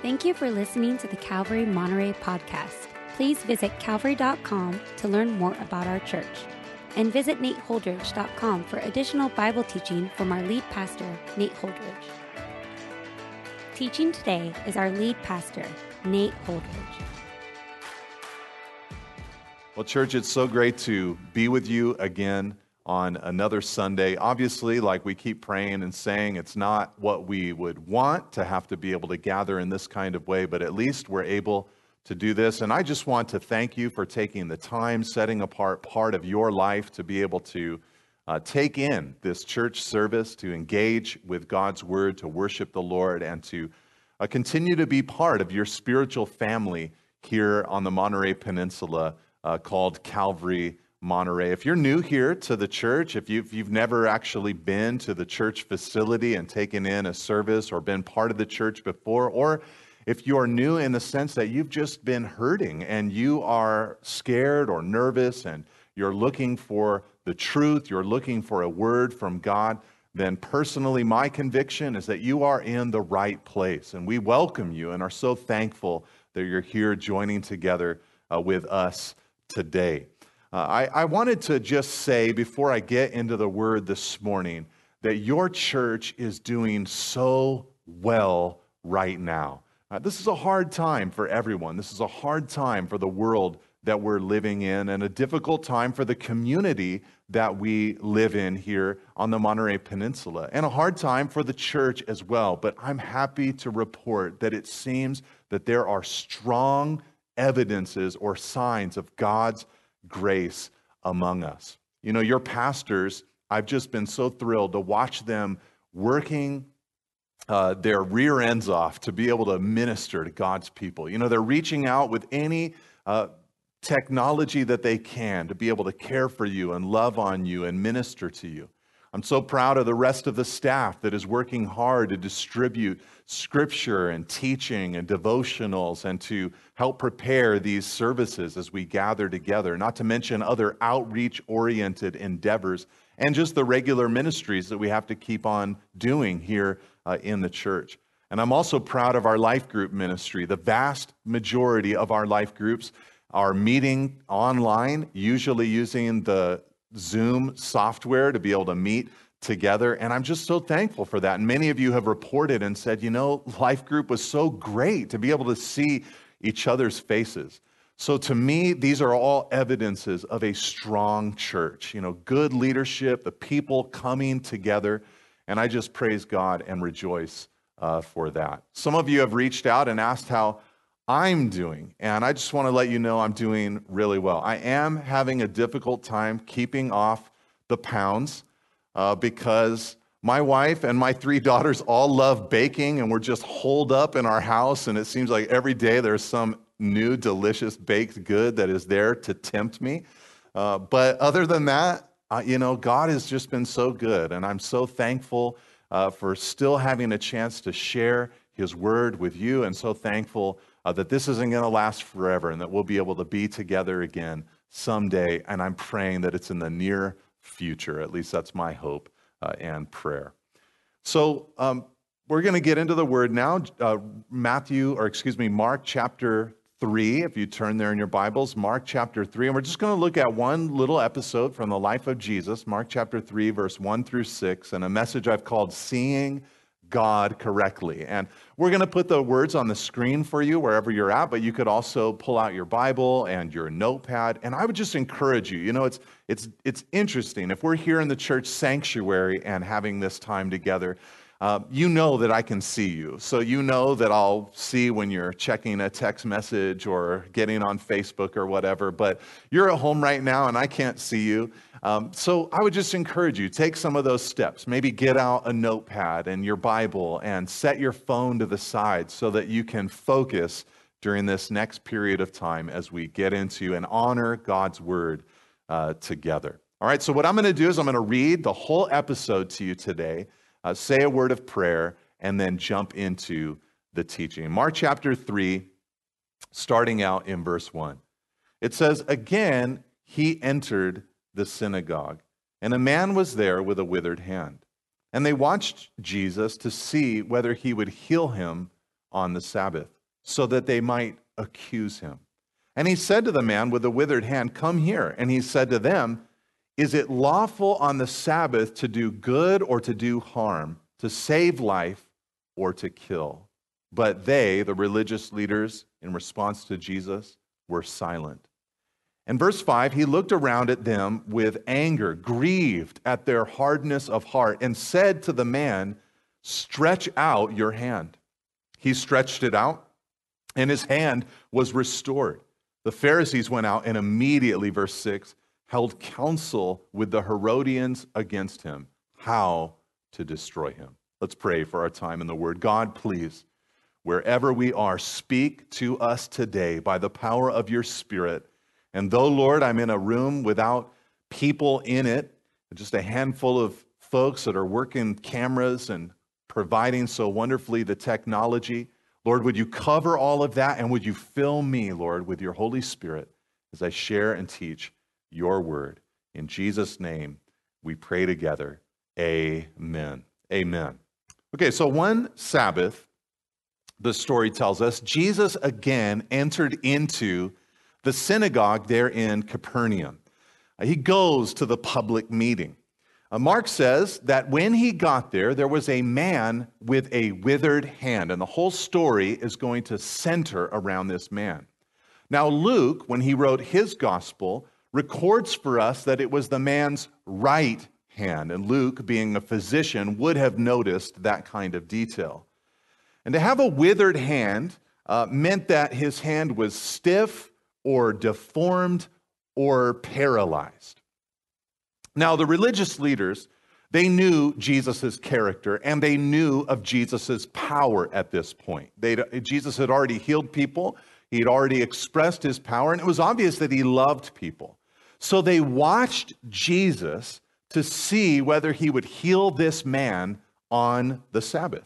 Thank you for listening to the Calvary Monterey podcast. Please visit calvary.com to learn more about our church. And visit nateholdridge.com for additional Bible teaching from our lead pastor, Nate Holdridge. Teaching today is our lead pastor, Nate Holdridge. Well, church, it's so great to be with you again on another Sunday. Obviously, like we keep praying and saying, it's not what we would want to have to be able to gather in this kind of way, but at least we're able to do this. And I just want to thank you for taking the time, setting apart part of your life to be able to uh, take in this church service, to engage with God's word, to worship the Lord, and to uh, continue to be part of your spiritual family here on the Monterey Peninsula uh, called Calvary Monterey. If you're new here to the church, if you've, you've never actually been to the church facility and taken in a service or been part of the church before, or if you are new in the sense that you've just been hurting and you are scared or nervous and you're looking for the truth, you're looking for a word from God, then personally, my conviction is that you are in the right place. And we welcome you and are so thankful that you're here joining together uh, with us today. Uh, I, I wanted to just say before I get into the word this morning that your church is doing so well right now. Uh, this is a hard time for everyone. This is a hard time for the world that we're living in and a difficult time for the community that we live in here on the Monterey Peninsula and a hard time for the church as well. But I'm happy to report that it seems that there are strong evidences or signs of God's grace among us. You know, your pastors, I've just been so thrilled to watch them working uh, their rear ends off to be able to minister to God's people. You know, they're reaching out with any uh, technology that they can to be able to care for you and love on you and minister to you. I'm so proud of the rest of the staff that is working hard to distribute scripture and teaching and devotionals and to help prepare these services as we gather together, not to mention other outreach oriented endeavors and just the regular ministries that we have to keep on doing here uh, in the church. And I'm also proud of our life group ministry. The vast majority of our life groups are meeting online, usually using the Zoom software to be able to meet together. And I'm just so thankful for that. And many of you have reported and said, you know, Life Group was so great to be able to see each other's faces. So to me, these are all evidences of a strong church, you know, good leadership, the people coming together. And I just praise God and rejoice uh, for that. Some of you have reached out and asked how I'm doing. And I just want to let you know I'm doing really well. I am having a difficult time keeping off the pounds uh, because my wife and my three daughters all love baking, and we're just holed up in our house. And it seems like every day there's some new, delicious baked good that is there to tempt me. Uh, but other than that, uh, you know, God has just been so good. And I'm so thankful uh, for still having a chance to share his word with you, and so thankful uh, that this isn't going to last forever and that we'll be able to be together again someday. And I'm praying that it's in the near future. At least that's my hope uh, and prayer. So um, we're going to get into the word now. Uh, Matthew, or excuse me, Mark chapter 3, if you turn there in your Bibles, Mark chapter 3. And we're just going to look at one little episode from the life of Jesus, Mark chapter 3, verse 1 through 6, and a message I've called Seeing God correctly. And we're going to put the words on the screen for you wherever you're at, but you could also pull out your Bible and your notepad. And I would just encourage you, you know, it's it's it's interesting if we're here in the church sanctuary and having this time together. Uh, you know that I can see you. So you know that I'll see when you're checking a text message or getting on Facebook or whatever, but you're at home right now and I can't see you. Um, so I would just encourage you, take some of those steps. Maybe get out a notepad and your Bible and set your phone to the side so that you can focus during this next period of time as we get into and honor God's word uh, together. All right, so what I'm going to do is I'm going to read the whole episode to you today, uh, say a word of prayer, and then jump into the teaching. Mark chapter 3, starting out in verse 1. It says, Again, he entered the synagogue, and a man was there with a withered hand. And they watched Jesus to see whether he would heal him on the Sabbath, so that they might accuse him. And he said to the man with the withered hand, Come here. And he said to them, Is it lawful on the Sabbath to do good or to do harm, to save life or to kill? But they, the religious leaders, in response to Jesus, were silent. In verse 5, he looked around at them with anger, grieved at their hardness of heart, and said to the man, Stretch out your hand. He stretched it out, and his hand was restored. The Pharisees went out and immediately, verse 6, held counsel with the Herodians against him, how to destroy him. Let's pray for our time in the Word. God, please, wherever we are, speak to us today by the power of your Spirit. And though, Lord, I'm in a room without people in it, just a handful of folks that are working cameras and providing so wonderfully the technology. Lord, would you cover all of that and would you fill me, Lord, with your Holy Spirit as I share and teach your word. In Jesus' name, we pray together. Amen. Amen. Okay, so one Sabbath, the story tells us, Jesus again entered into the synagogue there in Capernaum. He goes to the public meeting. Uh, Mark says that when he got there, there was a man with a withered hand, and the whole story is going to center around this man. Now, Luke, when he wrote his gospel, records for us that it was the man's right hand, and Luke, being a physician, would have noticed that kind of detail. And to have a withered hand uh, meant that his hand was stiff or deformed or paralyzed. Now, the religious leaders, they knew Jesus' character and they knew of Jesus' power at this point. They'd, Jesus had already healed people, he'd already expressed his power, and it was obvious that he loved people. So they watched Jesus to see whether he would heal this man on the Sabbath.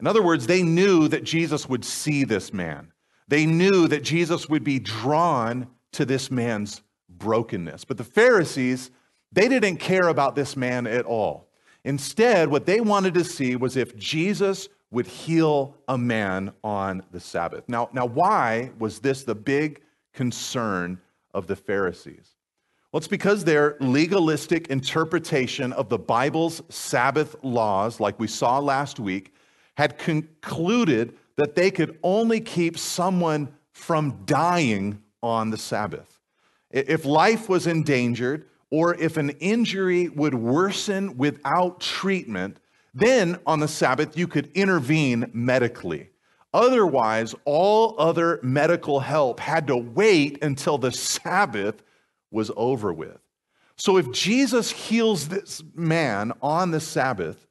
In other words, they knew that Jesus would see this man. They knew that Jesus would be drawn to this man's brokenness. But the Pharisees, they didn't care about this man at all. Instead, what they wanted to see was if Jesus would heal a man on the Sabbath. Now, now why was this the big concern of the Pharisees? Well, it's because their legalistic interpretation of the Bible's Sabbath laws, like we saw last week, had concluded that they could only keep someone from dying on the Sabbath. If life was endangered, or if an injury would worsen without treatment, then on the Sabbath you could intervene medically. Otherwise, all other medical help had to wait until the Sabbath was over with. So if Jesus heals this man on the Sabbath,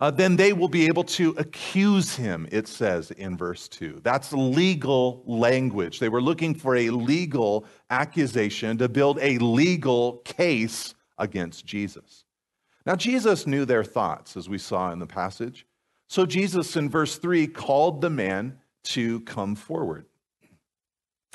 uh, then they will be able to accuse him, it says in verse 2. That's legal language. They were looking for a legal accusation to build a legal case against Jesus. Now, Jesus knew their thoughts, as we saw in the passage. So, Jesus in verse 3 called the man to come forward.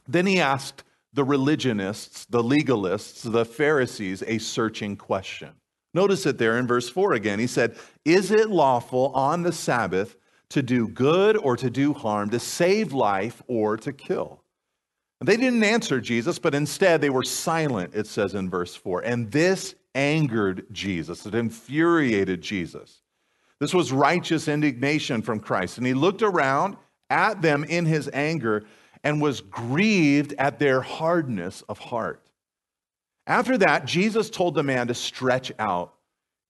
Then he asked the religionists, the legalists, the Pharisees a searching question. Notice it there in verse 4 again. He said, Is it lawful on the Sabbath to do good or to do harm, to save life or to kill? They didn't answer Jesus, but instead they were silent, it says in verse 4. And this angered Jesus, it infuriated Jesus. This was righteous indignation from Christ. And he looked around at them in his anger and was grieved at their hardness of heart. After that, Jesus told the man to stretch out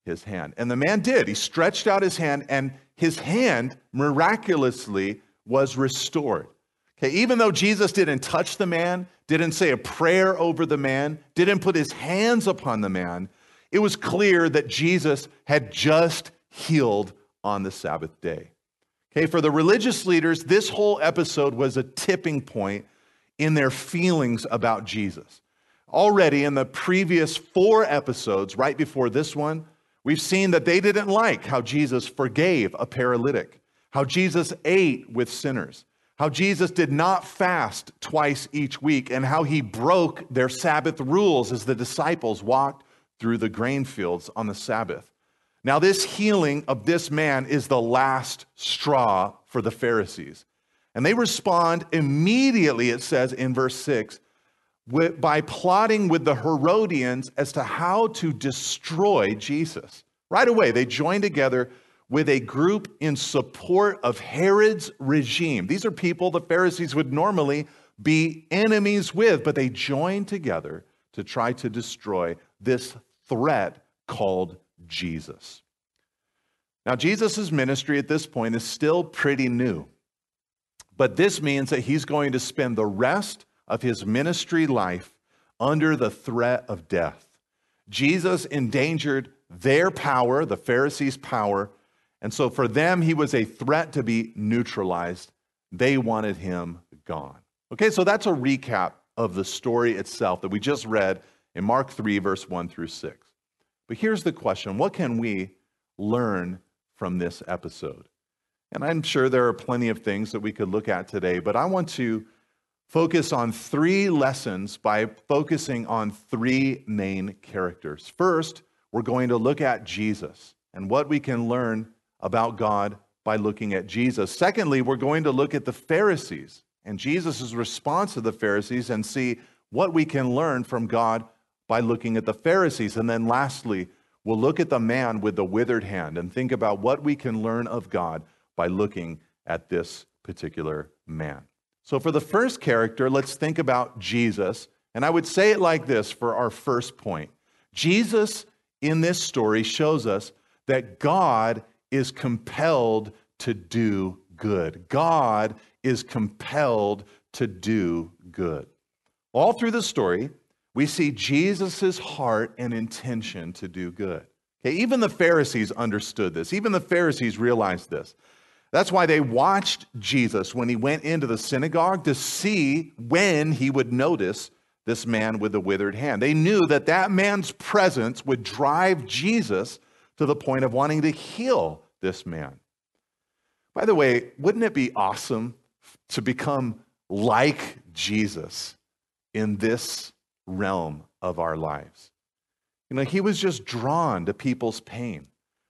his hand. And the man did. He stretched out his hand, and his hand miraculously was restored. Okay, even though Jesus didn't touch the man, didn't say a prayer over the man, didn't put his hands upon the man, it was clear that Jesus had just healed on the Sabbath day. Okay, for the religious leaders, this whole episode was a tipping point in their feelings about Jesus. Already in the previous four episodes, right before this one, we've seen that they didn't like how Jesus forgave a paralytic, how Jesus ate with sinners, how Jesus did not fast twice each week, and how he broke their Sabbath rules as the disciples walked through the grain fields on the Sabbath. Now, this healing of this man is the last straw for the Pharisees. And they respond immediately, it says in verse 6, by plotting with the Herodians as to how to destroy Jesus. Right away, they join together with a group in support of Herod's regime. These are people the Pharisees would normally be enemies with, but they join together to try to destroy this threat called Jesus. Now, Jesus' ministry at this point is still pretty new, but this means that he's going to spend the rest of his ministry life under the threat of death. Jesus endangered their power, the Pharisees' power, and so for them, he was a threat to be neutralized. They wanted him gone. Okay, so that's a recap of the story itself that we just read in Mark 3, verse 1 through 6. But here's the question what can we learn from this episode? And I'm sure there are plenty of things that we could look at today, but I want to focus on three lessons by focusing on three main characters. First, we're going to look at Jesus and what we can learn about God by looking at Jesus. Secondly, we're going to look at the Pharisees and Jesus' response to the Pharisees and see what we can learn from God by looking at the Pharisees. And then lastly, we'll look at the man with the withered hand and think about what we can learn of God by looking at this particular man. So, for the first character, let's think about Jesus. And I would say it like this for our first point Jesus in this story shows us that God is compelled to do good. God is compelled to do good. All through the story, we see Jesus' heart and intention to do good. Okay, even the Pharisees understood this. Even the Pharisees realized this. That's why they watched Jesus when he went into the synagogue to see when he would notice this man with the withered hand. They knew that that man's presence would drive Jesus to the point of wanting to heal this man. By the way, wouldn't it be awesome to become like Jesus in this realm of our lives? You know, he was just drawn to people's pain.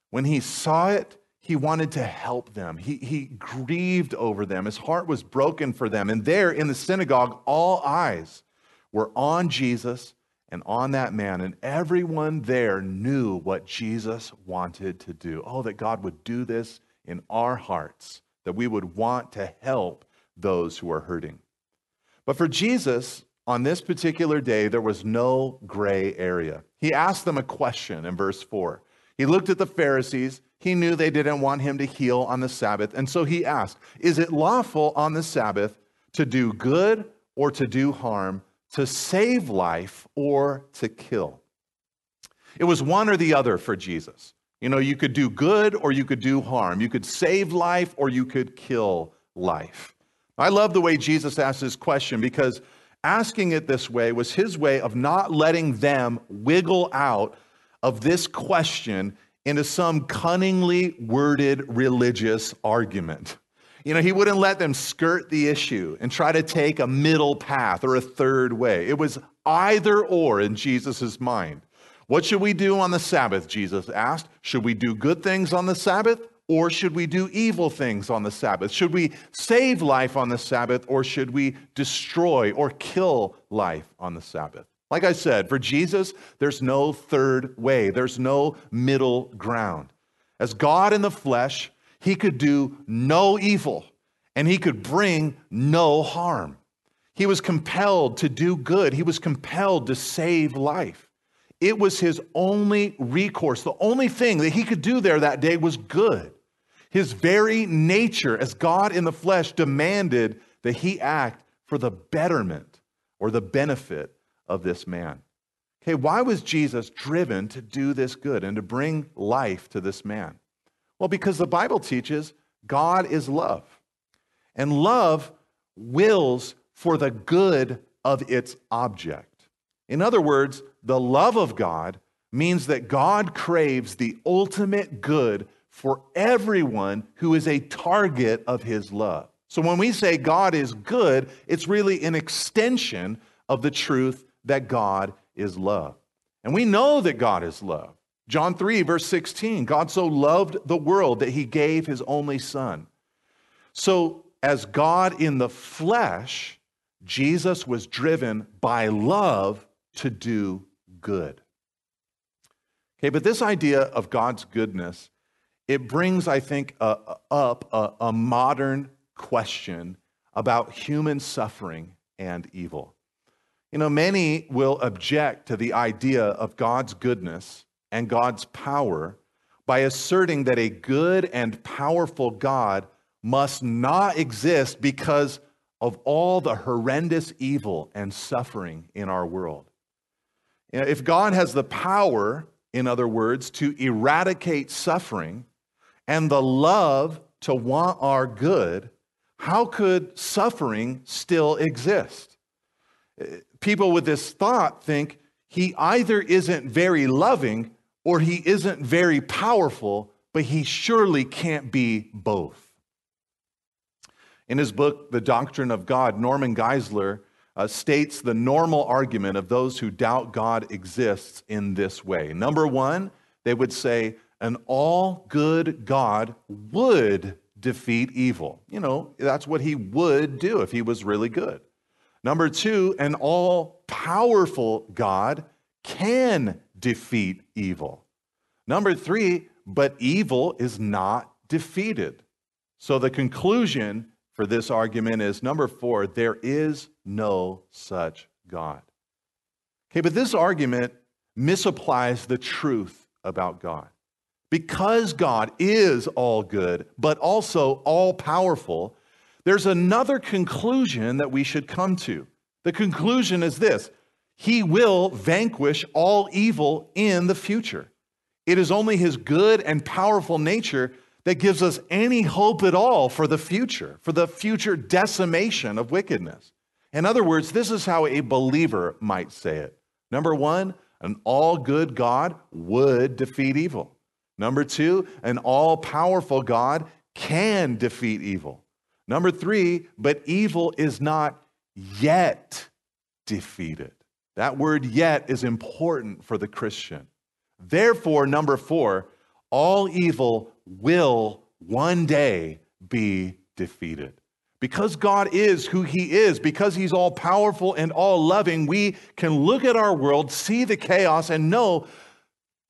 When he saw it, he wanted to help them. He, he grieved over them. His heart was broken for them. And there in the synagogue, all eyes were on Jesus and on that man. And everyone there knew what Jesus wanted to do. Oh, that God would do this in our hearts, that we would want to help those who are hurting. But for Jesus, on this particular day, there was no gray area. He asked them a question in verse 4. He looked at the Pharisees. He knew they didn't want him to heal on the Sabbath. And so he asked, Is it lawful on the Sabbath to do good or to do harm, to save life or to kill? It was one or the other for Jesus. You know, you could do good or you could do harm. You could save life or you could kill life. I love the way Jesus asked this question because asking it this way was his way of not letting them wiggle out of this question into some cunningly worded religious argument. You know, he wouldn't let them skirt the issue and try to take a middle path or a third way. It was either or in Jesus' mind. What should we do on the Sabbath? Jesus asked. Should we do good things on the Sabbath or should we do evil things on the Sabbath? Should we save life on the Sabbath or should we destroy or kill life on the Sabbath? Like I said, for Jesus, there's no third way, there's no middle ground. As God in the flesh, he could do no evil and he could bring no harm. He was compelled to do good, he was compelled to save life. It was his only recourse. The only thing that he could do there that day was good. His very nature as God in the flesh demanded that he act for the betterment or the benefit of this man. Okay, why was Jesus driven to do this good and to bring life to this man? Well, because the Bible teaches God is love. And love wills for the good of its object. In other words, the love of God means that God craves the ultimate good for everyone who is a target of his love. So when we say God is good, it's really an extension of the truth that God is love. And we know that God is love. John 3, verse 16 God so loved the world that he gave his only son So, as God in the flesh, Jesus was driven by love to do good. Okay, but this idea of God's goodness, it brings, I think, up a, a modern question about human suffering and evil. You know, many will object to the idea of God's goodness and God's power by asserting that a good and powerful God must not exist because of all the horrendous evil and suffering in our world. You know, if God has the power, in other words, to eradicate suffering and the love to want our good, how could suffering still exist? People with this thought think he either isn't very loving or he isn't very powerful, but he surely can't be both. In his book, The Doctrine of God, Norman Geisler uh, states the normal argument of those who doubt God exists in this way. Number one, they would say, an all good God would defeat evil. You know, that's what he would do if he was really good. Number two, an all powerful God can defeat evil. Number three, but evil is not defeated. So the conclusion for this argument is number four, there is no such God. Okay, but this argument misapplies the truth about God. Because God is all good, but also all powerful, there's another conclusion that we should come to. The conclusion is this He will vanquish all evil in the future. It is only His good and powerful nature that gives us any hope at all for the future, for the future decimation of wickedness. In other words, this is how a believer might say it. Number one, an all good God would defeat evil. Number two, an all powerful God can defeat evil. Number three, but evil is not yet defeated. That word yet is important for the Christian. Therefore, number four, all evil will one day be defeated. Because God is who He is, because He's all powerful and all loving, we can look at our world, see the chaos, and know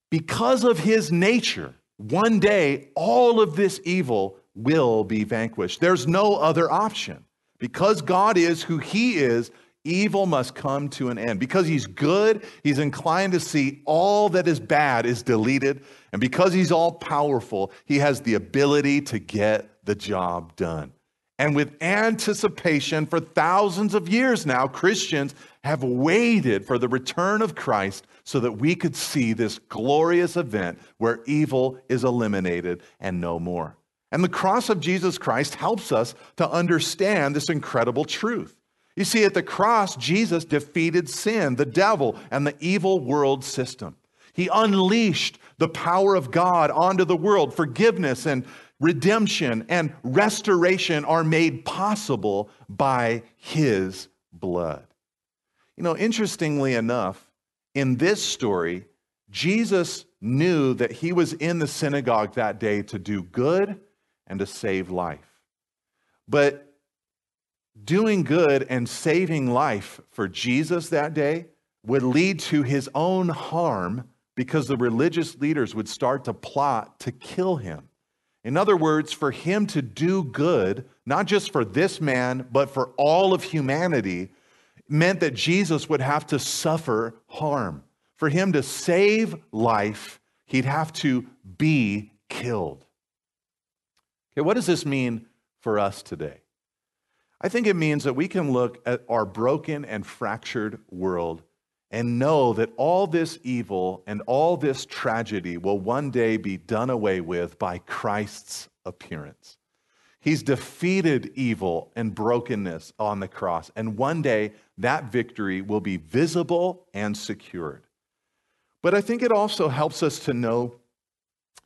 because of His nature, one day all of this evil will be vanquished. There's no other option. Because God is who He is, evil must come to an end. Because he's good, he's inclined to see all that is bad is deleted. And because he's all powerful, he has the ability to get the job done. And with anticipation for thousands of years now, Christians have waited for the return of Christ so that we could see this glorious event where evil is eliminated and no more. And the cross of Jesus Christ helps us to understand this incredible truth. You see, at the cross, Jesus defeated sin, the devil, and the evil world system. He unleashed the power of God onto the world. Forgiveness and redemption and restoration are made possible by his blood. You know, interestingly enough, in this story, Jesus knew that he was in the synagogue that day to do good and to save life. But doing good and saving life for Jesus that day would lead to his own harm because the religious leaders would start to plot to kill him. In other words, for him to do good, not just for this man, but for all of humanity, meant that Jesus would have to suffer harm. For him to save life, he'd have to be killed. Okay, what does this mean for us today? I think it means that we can look at our broken and fractured world and know that all this evil and all this tragedy will one day be done away with by Christ's appearance. He's defeated evil and brokenness on the cross, and one day that victory will be visible and secured. But I think it also helps us to know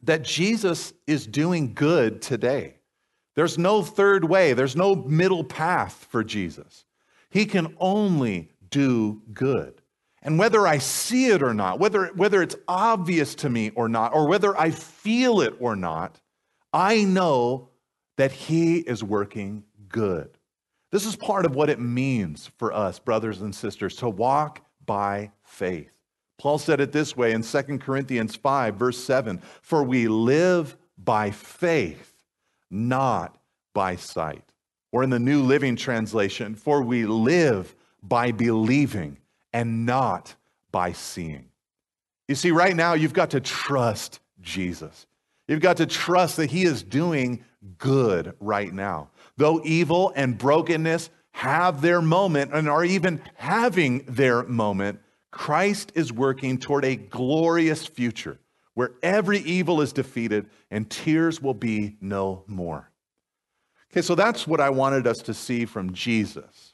that Jesus is doing good today. There's no third way, there's no middle path for Jesus. He can only do good. And whether I see it or not, whether, whether it's obvious to me or not, or whether I feel it or not, I know that He is working good. This is part of what it means for us, brothers and sisters, to walk by faith. Paul said it this way in 2 Corinthians 5, verse 7 For we live by faith, not by sight. Or in the New Living Translation, For we live by believing and not by seeing. You see, right now, you've got to trust Jesus. You've got to trust that He is doing good right now. Though evil and brokenness have their moment and are even having their moment, Christ is working toward a glorious future where every evil is defeated and tears will be no more. Okay, so that's what I wanted us to see from Jesus.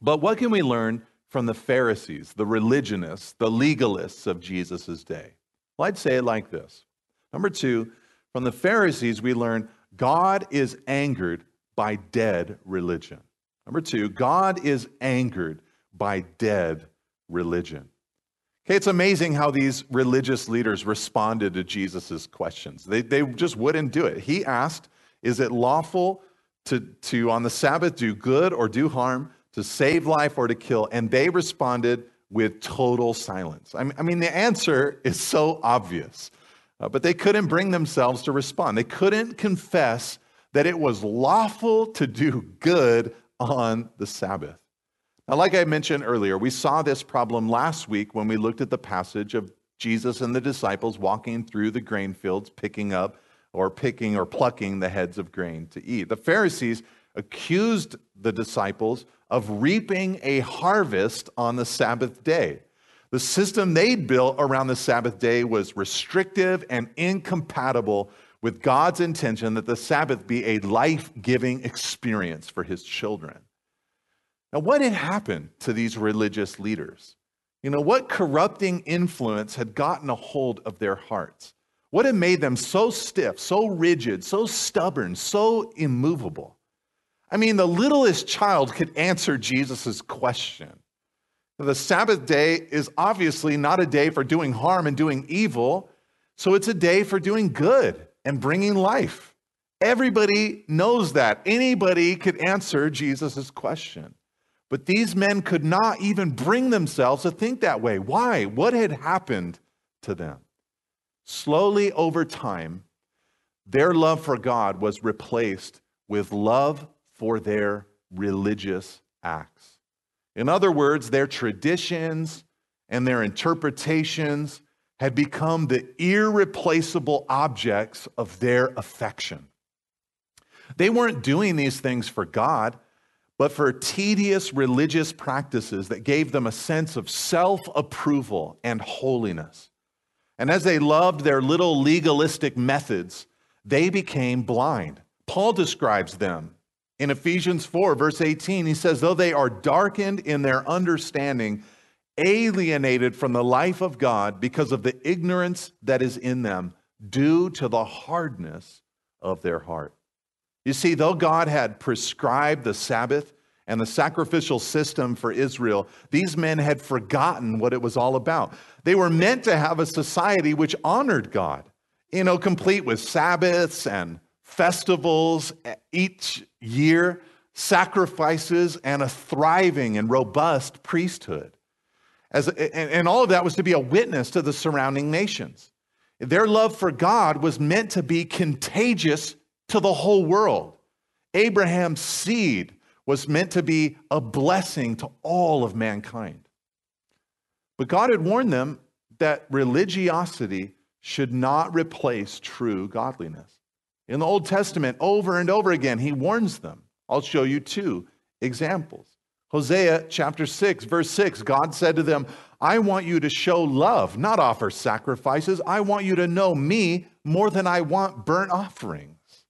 But what can we learn from the Pharisees, the religionists, the legalists of Jesus' day? Well, I'd say it like this. Number two, from the Pharisees, we learn God is angered by dead religion. Number two, God is angered by dead religion. Okay, it's amazing how these religious leaders responded to Jesus' questions. They, they just wouldn't do it. He asked, Is it lawful to, to, on the Sabbath, do good or do harm, to save life or to kill? And they responded with total silence. I mean, the answer is so obvious, uh, but they couldn't bring themselves to respond. They couldn't confess that it was lawful to do good on the Sabbath. Now, like I mentioned earlier, we saw this problem last week when we looked at the passage of Jesus and the disciples walking through the grain fields, picking up or picking or plucking the heads of grain to eat. The Pharisees accused the disciples of reaping a harvest on the Sabbath day. The system they'd built around the Sabbath day was restrictive and incompatible with God's intention that the Sabbath be a life giving experience for his children. Now, what had happened to these religious leaders? You know, what corrupting influence had gotten a hold of their hearts? What had made them so stiff, so rigid, so stubborn, so immovable? I mean, the littlest child could answer Jesus' question. The Sabbath day is obviously not a day for doing harm and doing evil, so it's a day for doing good and bringing life. Everybody knows that. Anybody could answer Jesus' question. But these men could not even bring themselves to think that way. Why? What had happened to them? Slowly over time, their love for God was replaced with love for their religious acts. In other words, their traditions and their interpretations had become the irreplaceable objects of their affection. They weren't doing these things for God, but for tedious religious practices that gave them a sense of self approval and holiness. And as they loved their little legalistic methods, they became blind. Paul describes them in Ephesians 4, verse 18. He says, Though they are darkened in their understanding, alienated from the life of God because of the ignorance that is in them, due to the hardness of their heart. You see, though God had prescribed the Sabbath and the sacrificial system for Israel, these men had forgotten what it was all about. They were meant to have a society which honored God, you know, complete with Sabbaths and festivals each year, sacrifices, and a thriving and robust priesthood. As, and all of that was to be a witness to the surrounding nations. Their love for God was meant to be contagious to the whole world. Abraham's seed was meant to be a blessing to all of mankind. But God had warned them that religiosity should not replace true godliness. In the Old Testament, over and over again, he warns them. I'll show you two examples. Hosea chapter 6, verse 6, God said to them, I want you to show love, not offer sacrifices. I want you to know me more than I want burnt offerings.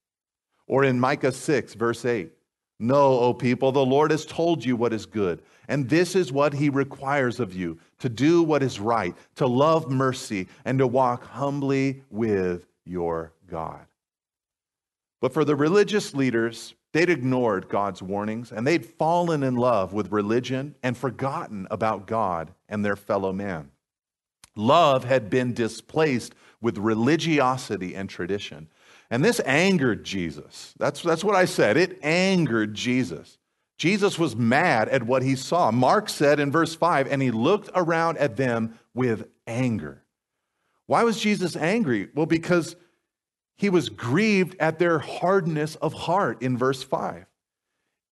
Or in Micah 6, verse 8, Know, O people, the Lord has told you what is good, and this is what he requires of you to do what is right, to love mercy, and to walk humbly with your God. But for the religious leaders, they'd ignored God's warnings and they'd fallen in love with religion and forgotten about God and their fellow man. Love had been displaced with religiosity and tradition. And this angered Jesus. That's, that's what I said. It angered Jesus. Jesus was mad at what he saw. Mark said in verse 5, and he looked around at them with anger. Why was Jesus angry? Well, because he was grieved at their hardness of heart in verse 5.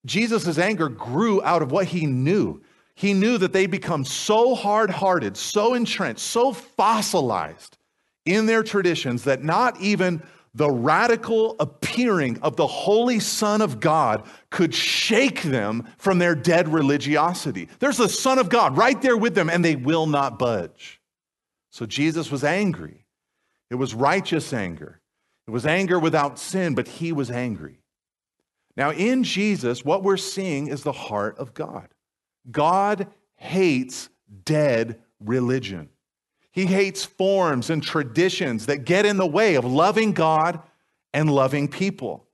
Jesus' anger grew out of what he knew. He knew that they become so hard hearted, so entrenched, so fossilized in their traditions that not even the radical appearing of the Holy Son of God could shake them from their dead religiosity. There's the Son of God right there with them, and they will not budge. So Jesus was angry. It was righteous anger. It was anger without sin, but he was angry. Now, in Jesus, what we're seeing is the heart of God. God hates dead religion. He hates forms and traditions that get in the way of loving God and loving people.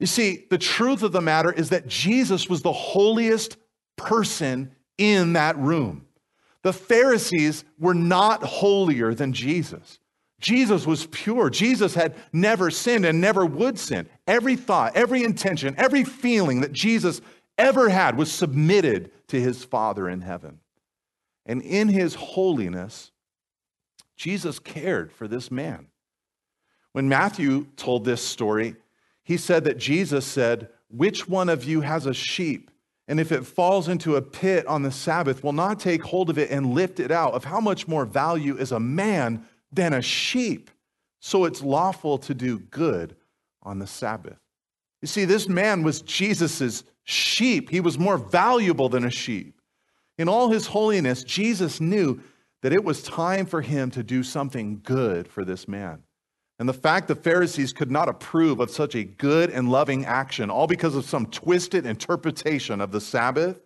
You see, the truth of the matter is that Jesus was the holiest person in that room. The Pharisees were not holier than Jesus. Jesus was pure. Jesus had never sinned and never would sin. Every thought, every intention, every feeling that Jesus ever had was submitted to his Father in heaven. And in his holiness, Jesus cared for this man. When Matthew told this story, he said that Jesus said, Which one of you has a sheep? And if it falls into a pit on the Sabbath, will not take hold of it and lift it out. Of how much more value is a man than a sheep? So it's lawful to do good on the Sabbath. You see, this man was Jesus's sheep. He was more valuable than a sheep. In all his holiness, Jesus knew that it was time for him to do something good for this man. And the fact the Pharisees could not approve of such a good and loving action, all because of some twisted interpretation of the Sabbath,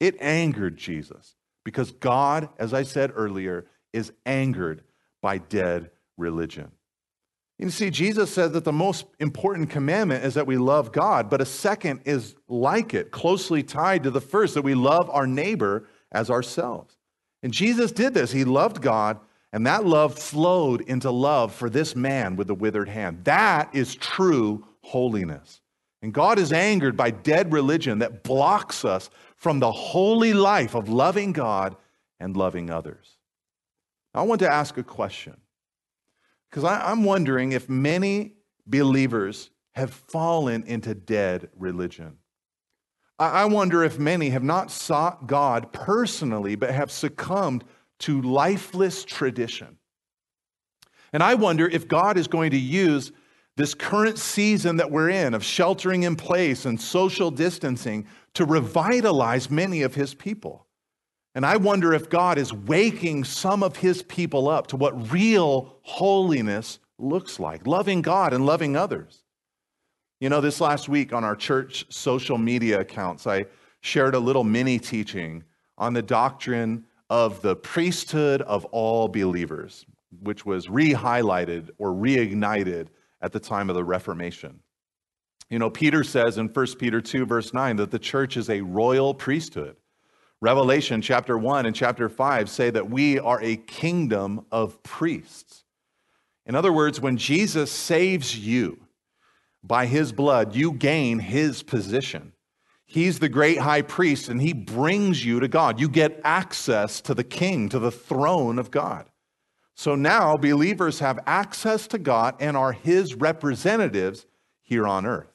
it angered Jesus. Because God, as I said earlier, is angered by dead religion. You see, Jesus said that the most important commandment is that we love God, but a second is like it, closely tied to the first, that we love our neighbor as ourselves. And Jesus did this. He loved God, and that love flowed into love for this man with the withered hand. That is true holiness. And God is angered by dead religion that blocks us from the holy life of loving God and loving others. I want to ask a question because I'm wondering if many believers have fallen into dead religion. I wonder if many have not sought God personally, but have succumbed to lifeless tradition. And I wonder if God is going to use this current season that we're in of sheltering in place and social distancing to revitalize many of his people. And I wonder if God is waking some of his people up to what real holiness looks like loving God and loving others. You know, this last week on our church social media accounts, I shared a little mini teaching on the doctrine of the priesthood of all believers, which was re highlighted or reignited at the time of the Reformation. You know, Peter says in 1 Peter 2, verse 9, that the church is a royal priesthood. Revelation chapter 1 and chapter 5 say that we are a kingdom of priests. In other words, when Jesus saves you by his blood, you gain his position. He's the great high priest and he brings you to God. You get access to the king, to the throne of God. So now believers have access to God and are his representatives here on earth.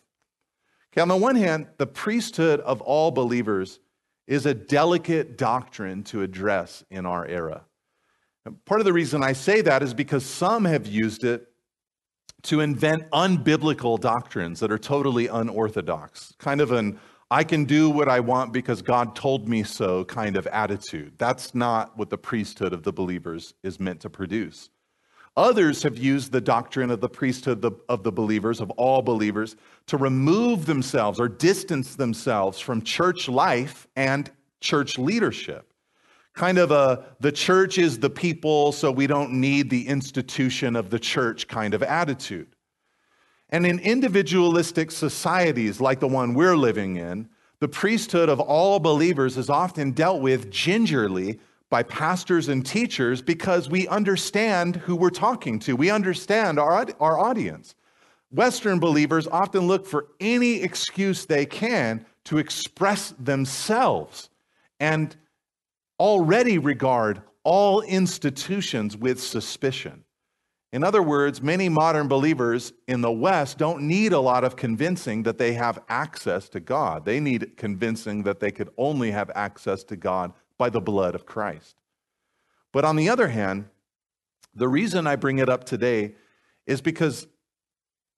Okay, on the one hand, the priesthood of all believers is a delicate doctrine to address in our era. Part of the reason I say that is because some have used it to invent unbiblical doctrines that are totally unorthodox, kind of an I can do what I want because God told me so kind of attitude. That's not what the priesthood of the believers is meant to produce. Others have used the doctrine of the priesthood of the believers, of all believers, to remove themselves or distance themselves from church life and church leadership. Kind of a the church is the people, so we don't need the institution of the church kind of attitude. And in individualistic societies like the one we're living in, the priesthood of all believers is often dealt with gingerly by pastors and teachers because we understand who we're talking to. We understand our, our audience. Western believers often look for any excuse they can to express themselves and already regard all institutions with suspicion. In other words, many modern believers in the West don't need a lot of convincing that they have access to God. They need convincing that they could only have access to God by the blood of Christ. But on the other hand, the reason I bring it up today is because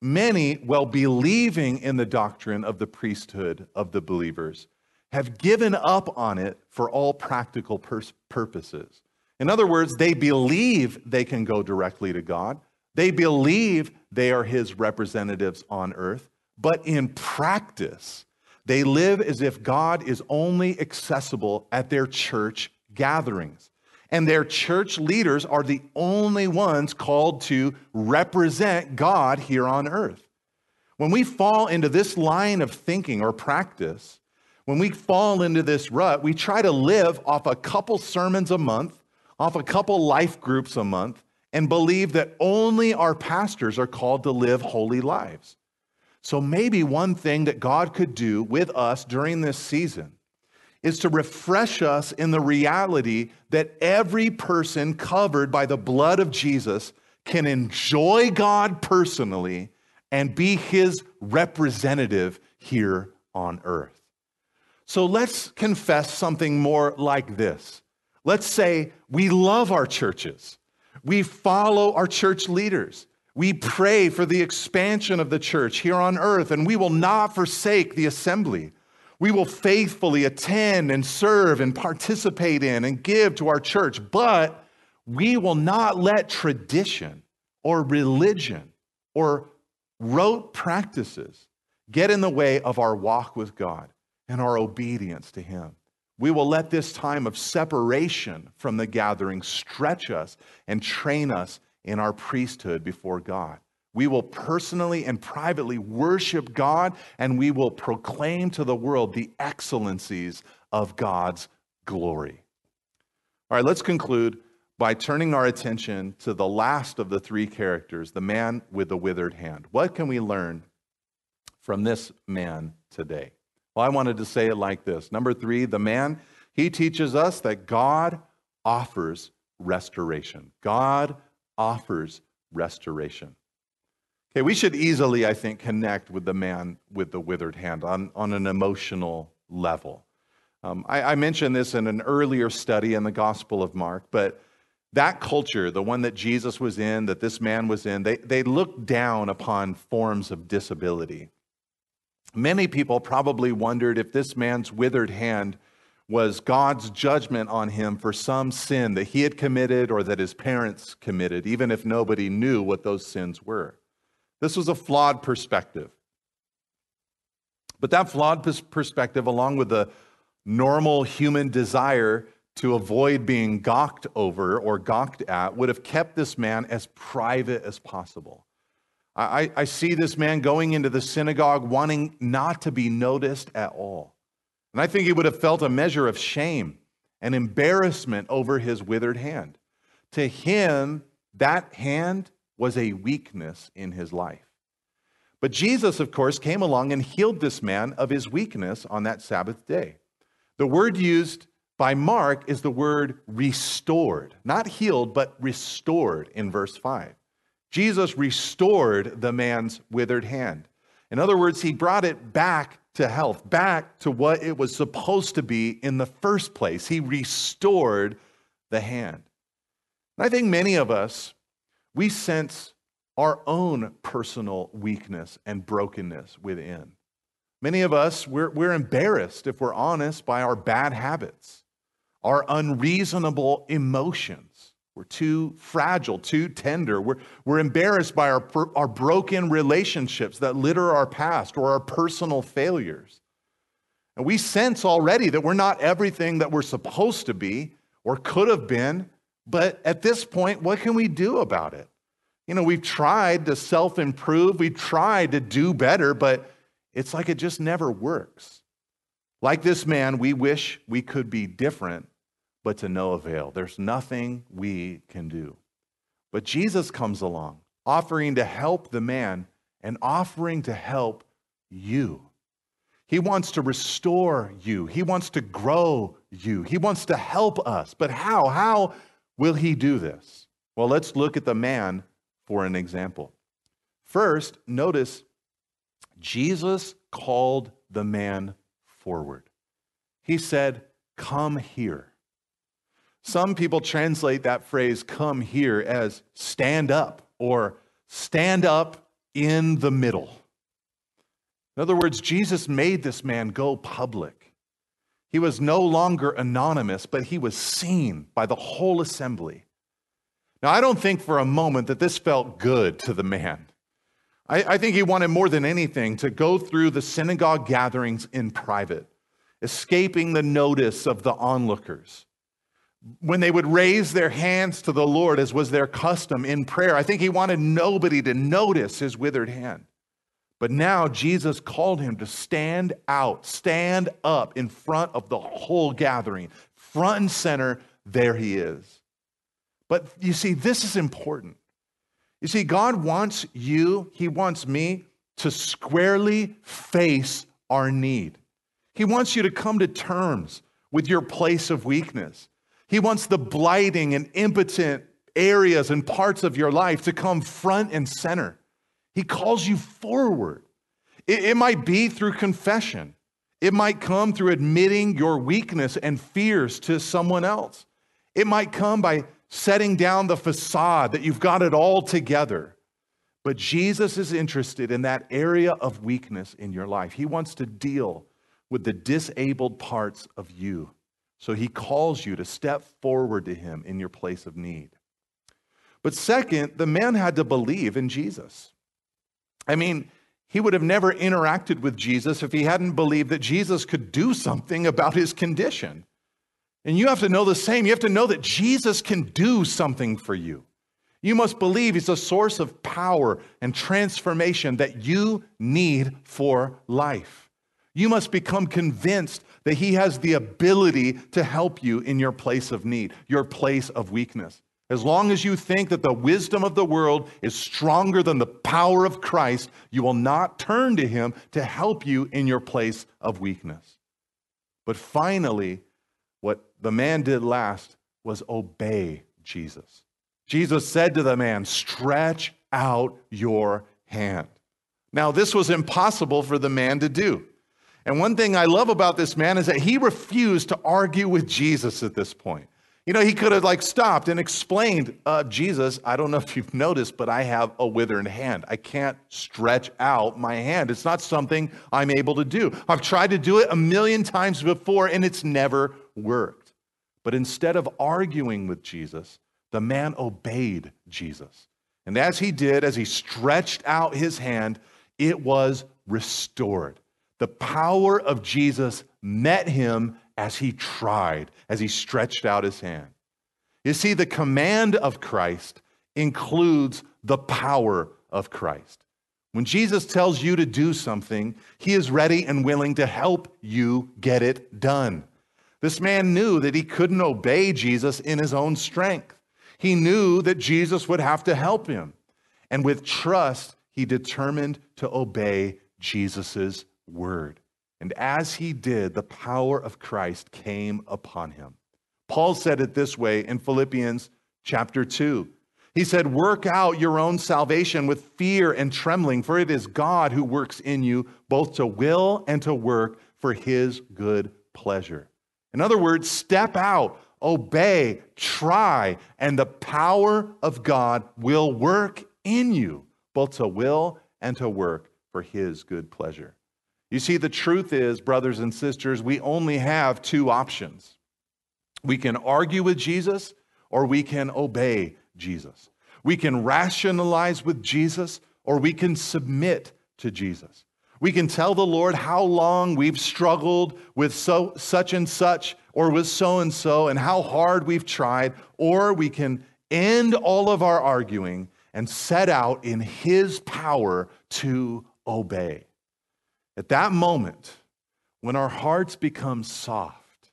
many, while believing in the doctrine of the priesthood of the believers, have given up on it for all practical purposes. In other words, they believe they can go directly to God. They believe they are his representatives on earth. But in practice, they live as if God is only accessible at their church gatherings. And their church leaders are the only ones called to represent God here on earth. When we fall into this line of thinking or practice, when we fall into this rut, we try to live off a couple sermons a month off a couple life groups a month and believe that only our pastors are called to live holy lives. So maybe one thing that God could do with us during this season is to refresh us in the reality that every person covered by the blood of Jesus can enjoy God personally and be his representative here on earth. So let's confess something more like this Let's say we love our churches. We follow our church leaders. We pray for the expansion of the church here on earth, and we will not forsake the assembly. We will faithfully attend and serve and participate in and give to our church, but we will not let tradition or religion or rote practices get in the way of our walk with God and our obedience to Him. We will let this time of separation from the gathering stretch us and train us in our priesthood before God. We will personally and privately worship God and we will proclaim to the world the excellencies of God's glory. All right, let's conclude by turning our attention to the last of the three characters, the man with the withered hand. What can we learn from this man today? Well, I wanted to say it like this. Number three, the man, he teaches us that God offers restoration. God offers restoration. Okay, we should easily, I think, connect with the man with the withered hand on, on an emotional level. Um, I, I mentioned this in an earlier study in the Gospel of Mark, but that culture, the one that Jesus was in, that this man was in, they, they looked down upon forms of disability. Many people probably wondered if this man's withered hand was God's judgment on him for some sin that he had committed or that his parents committed, even if nobody knew what those sins were. This was a flawed perspective. But that flawed perspective, along with the normal human desire to avoid being gawked over or gawked at, would have kept this man as private as possible. I, I see this man going into the synagogue wanting not to be noticed at all. And I think he would have felt a measure of shame and embarrassment over his withered hand. To him, that hand was a weakness in his life. But Jesus, of course, came along and healed this man of his weakness on that Sabbath day. The word used by Mark is the word restored, not healed, but restored in verse 5. Jesus restored the man's withered hand. In other words, he brought it back to health, back to what it was supposed to be in the first place. He restored the hand. And I think many of us, we sense our own personal weakness and brokenness within. Many of us, we're, we're embarrassed, if we're honest, by our bad habits, our unreasonable emotions we're too fragile, too tender. We're, we're embarrassed by our, our broken relationships that litter our past or our personal failures. And we sense already that we're not everything that we're supposed to be or could have been. But at this point, what can we do about it? You know, we've tried to self improve, we've tried to do better, but it's like it just never works. Like this man, we wish we could be different, but to no avail. There's nothing we can do. But Jesus comes along, offering to help the man and offering to help you. He wants to restore you. He wants to grow you. He wants to help us. But how? How will he do this? Well, let's look at the man for an example. First, notice Jesus called the man forward. He said, Come here. Some people translate that phrase, come here, as stand up or stand up in the middle. In other words, Jesus made this man go public. He was no longer anonymous, but he was seen by the whole assembly. Now, I don't think for a moment that this felt good to the man. I, I, think he wanted more than anything to go through the synagogue gatherings in private, escaping the notice of the onlookers. When they would raise their hands to the Lord, as was their custom in prayer, I think he wanted nobody to notice his withered hand. But now Jesus called him to stand out, stand up in front of the whole gathering, front and center, there he is. But you see, this is important. You see, God wants you, He wants me to squarely face our need. He wants you to come to terms with your place of weakness. He wants the blighting and impotent areas and parts of your life to come front and center. He calls you forward. It, it, might be through confession, it might come through admitting your weakness and fears to someone else. It might come by setting down the facade that you've got it all together. But Jesus is interested in that area of weakness in your life. He wants to deal with the disabled parts of you. So he calls you to step forward to him in your place of need. But second, the man had to believe in Jesus. I mean, he would have never interacted with Jesus if he hadn't believed that Jesus could do something about his condition. And you have to know the same. You have to know that Jesus can do something for you. You must believe he's a source of power and transformation that you need for life. You must become convinced that he has the ability to help you in your place of need, your place of weakness. As long as you think that the wisdom of the world is stronger than the power of Christ, you will not turn to him to help you in your place of weakness. But finally, what the man did last was obey Jesus. Jesus said to the man, Stretch out your hand. Now, this was impossible for the man to do. And one thing I love about this man is that he refused to argue with Jesus at this point. You know, he could have like stopped and explained, uh, Jesus, I don't know if you've noticed, but I have a withered hand. I can't stretch out my hand. It's not something I'm able to do. I've tried to do it a million times before and it's never worked. But instead of arguing with Jesus, the man obeyed Jesus. And as he did, as he stretched out his hand, it was restored. The power of Jesus met him as he tried, as he stretched out his hand. You see, the command of Christ includes the power of Christ. When Jesus tells you to do something, he is ready and willing to help you get it done. This man knew that he couldn't obey Jesus in his own strength. He knew that Jesus would have to help him. And with trust, he determined to obey Jesus' word. And as he did, the power of Christ came upon him. Paul said it this way in Philippians chapter 2. He said, Work out your own salvation with fear and trembling, for it is God who works in you both to will and to work for his good pleasure. In other words, step out, obey, try, and the power of God will work in you, both to will and to work for his good pleasure. You see, the truth is, brothers and sisters, we only have two options. We can argue with Jesus or we can obey Jesus. We can rationalize with Jesus or we can submit to Jesus. We can tell the Lord how long we've struggled with so, such and such or with so and so and how hard we've tried, or we can end all of our arguing and set out in His power to obey. At that moment, when our hearts become soft,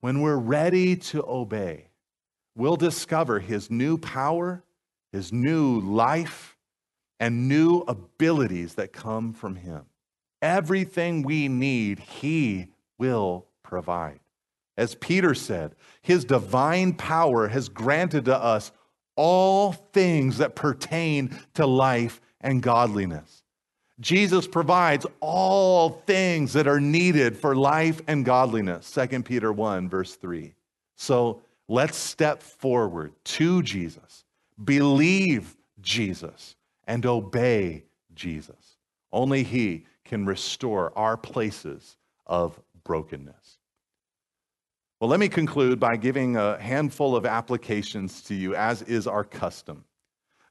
when we're ready to obey, we'll discover his new power, his new life, and new abilities that come from him. Everything we need, he will provide. As Peter said, his divine power has granted to us all things that pertain to life and godliness. Jesus provides all things that are needed for life and godliness. 2 Peter 1, verse 3. So let's step forward to Jesus, believe Jesus, and obey Jesus. Only He can restore our places of brokenness. Well, let me conclude by giving a handful of applications to you, as is our custom.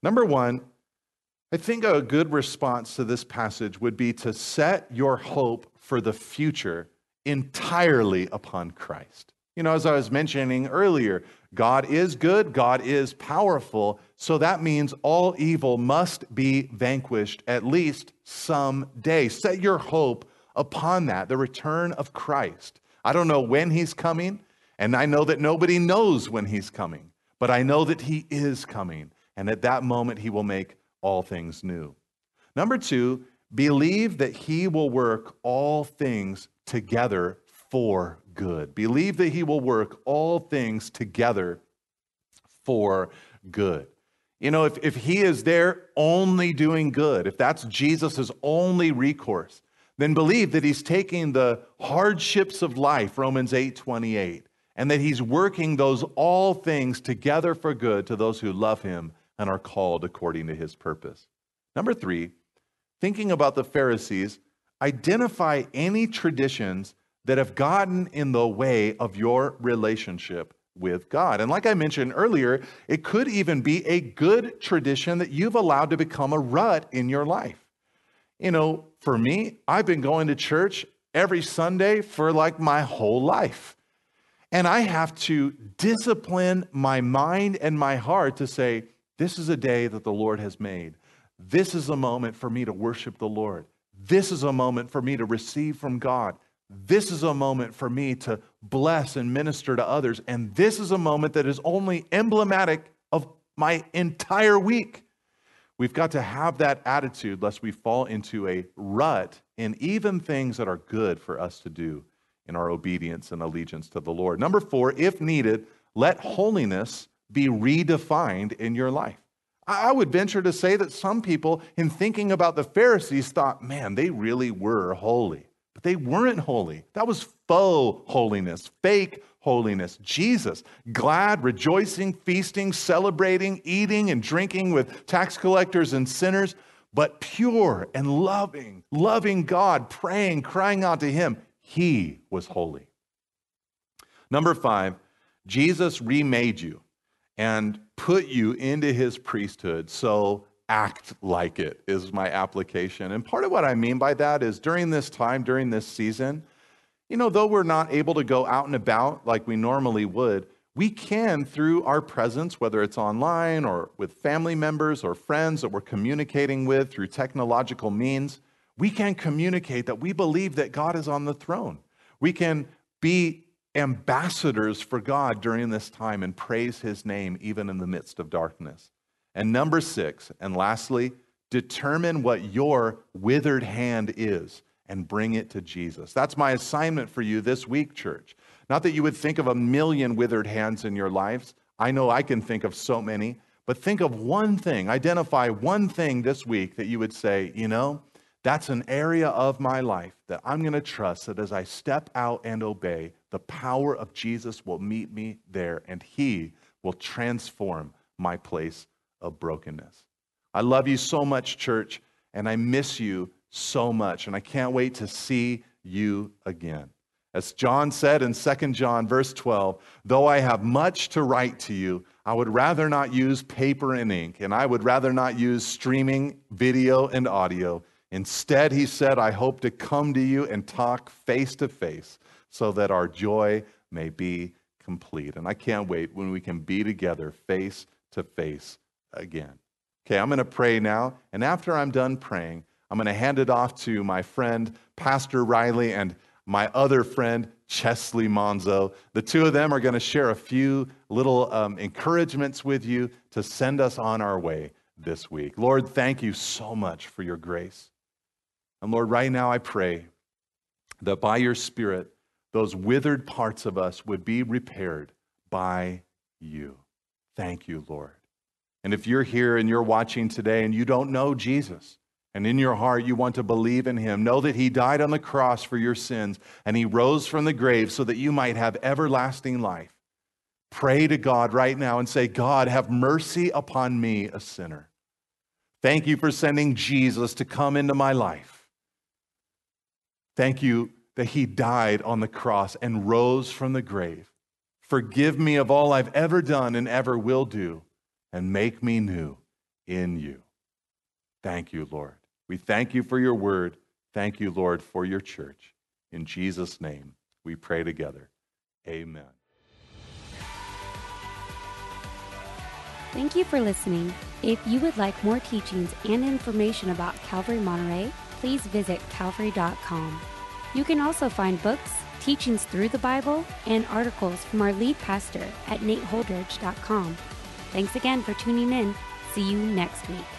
Number one, I think a good response to this passage would be to set your hope for the future entirely upon Christ. You know, as I was mentioning earlier, God is good, God is powerful, so that means all evil must be vanquished at least someday. Set your hope upon that, the return of Christ. I don't know when he's coming, and I know that nobody knows when he's coming, but I know that he is coming, and at that moment he will make all things new. Number two, believe that he will work all things together for good. Believe that he will work all things together for good. You know, if, if he is there only doing good, if that's Jesus' only recourse, then believe that he's taking the hardships of life, Romans 8 28, and that he's working those all things together for good to those who love him and are called according to his purpose. Number three, thinking about the Pharisees, identify any traditions that have gotten in the way of your relationship with God. And like I mentioned earlier, it could even be a good tradition that you've allowed to become a rut in your life. You know, for me, I've been going to church every Sunday for like my whole life. And I have to discipline my mind and my heart to say, this is a day that the Lord has made. This is a moment for me to worship the Lord. This is a moment for me to receive from God. This is a moment for me to bless and minister to others. And this is a moment that is only emblematic of my entire week. We've got to have that attitude lest we fall into a rut in even things that are good for us to do in our obedience and allegiance to the Lord. Number four, if needed, let holiness be redefined in your life. I would venture to say that some people, in thinking about the Pharisees, thought, man, they really were holy. But they weren't holy. That was faux holiness, fake holiness. Jesus, glad, rejoicing, feasting, celebrating, eating, and drinking with tax collectors and sinners, but pure and loving, loving God, praying, crying out to Him. He was holy. Number five, Jesus remade you and put you into his priesthood. So act like it is my application. And part of what I mean by that is during this time, during this season, you know, though we're not able to go out and about like we normally would, we can, through our presence, whether it's online or with family members or friends that we're communicating with through technological means, we can communicate that we believe that God is on the throne. We can be ambassadors for God during this time and praise his name even in the midst of darkness. And number six, and lastly, determine what your withered hand is and bring it to Jesus. That's my assignment for you this week, church. Not that you would think of a million withered hands in your lives. I know I can think of so many, but think of one thing, identify one thing this week that you would say, you know, that's an area of my life that I'm going to trust that as I step out and obey, the power of Jesus will meet me there and he will transform my place of brokenness. I love you so much, church, and I miss you so much, and I can't wait to see you again. As John said in 2 John, verse 12, though I have much to write to you, I would rather not use paper and ink, and I would rather not use streaming video and audio. Instead, he said, I hope to come to you and talk face to face so that our joy may be complete. And I can't wait when we can be together face to face again. Okay, I'm going to pray now. And after I'm done praying, I'm going to hand it off to my friend, Pastor Riley, and my other friend, Chesley Monzo. The two of them are going to share a few little um, encouragements with you to send us on our way this week. Lord, thank you so much for your grace. And Lord, right now I pray that by your Spirit, those withered parts of us would be repaired by you. Thank you, Lord. And if you're here and you're watching today and you don't know Jesus, and in your heart you want to believe in him, know that he died on the cross for your sins and he rose from the grave so that you might have everlasting life. Pray to God right now and say, God, have mercy upon me, a sinner. Thank you for sending Jesus to come into my life. Thank you that he died on the cross and rose from the grave. Forgive me of all I've ever done and ever will do, and make me new in you. Thank you, Lord. We thank you for your word. Thank you, Lord, for your church. In Jesus' name, we pray together. Amen. Thank you for listening. If you would like more teachings and information about Calvary Monterey, please visit calvary.com. You can also find books, teachings through the Bible, and articles from our lead pastor at nateholdridge.com. Thanks again for tuning in. See you next week.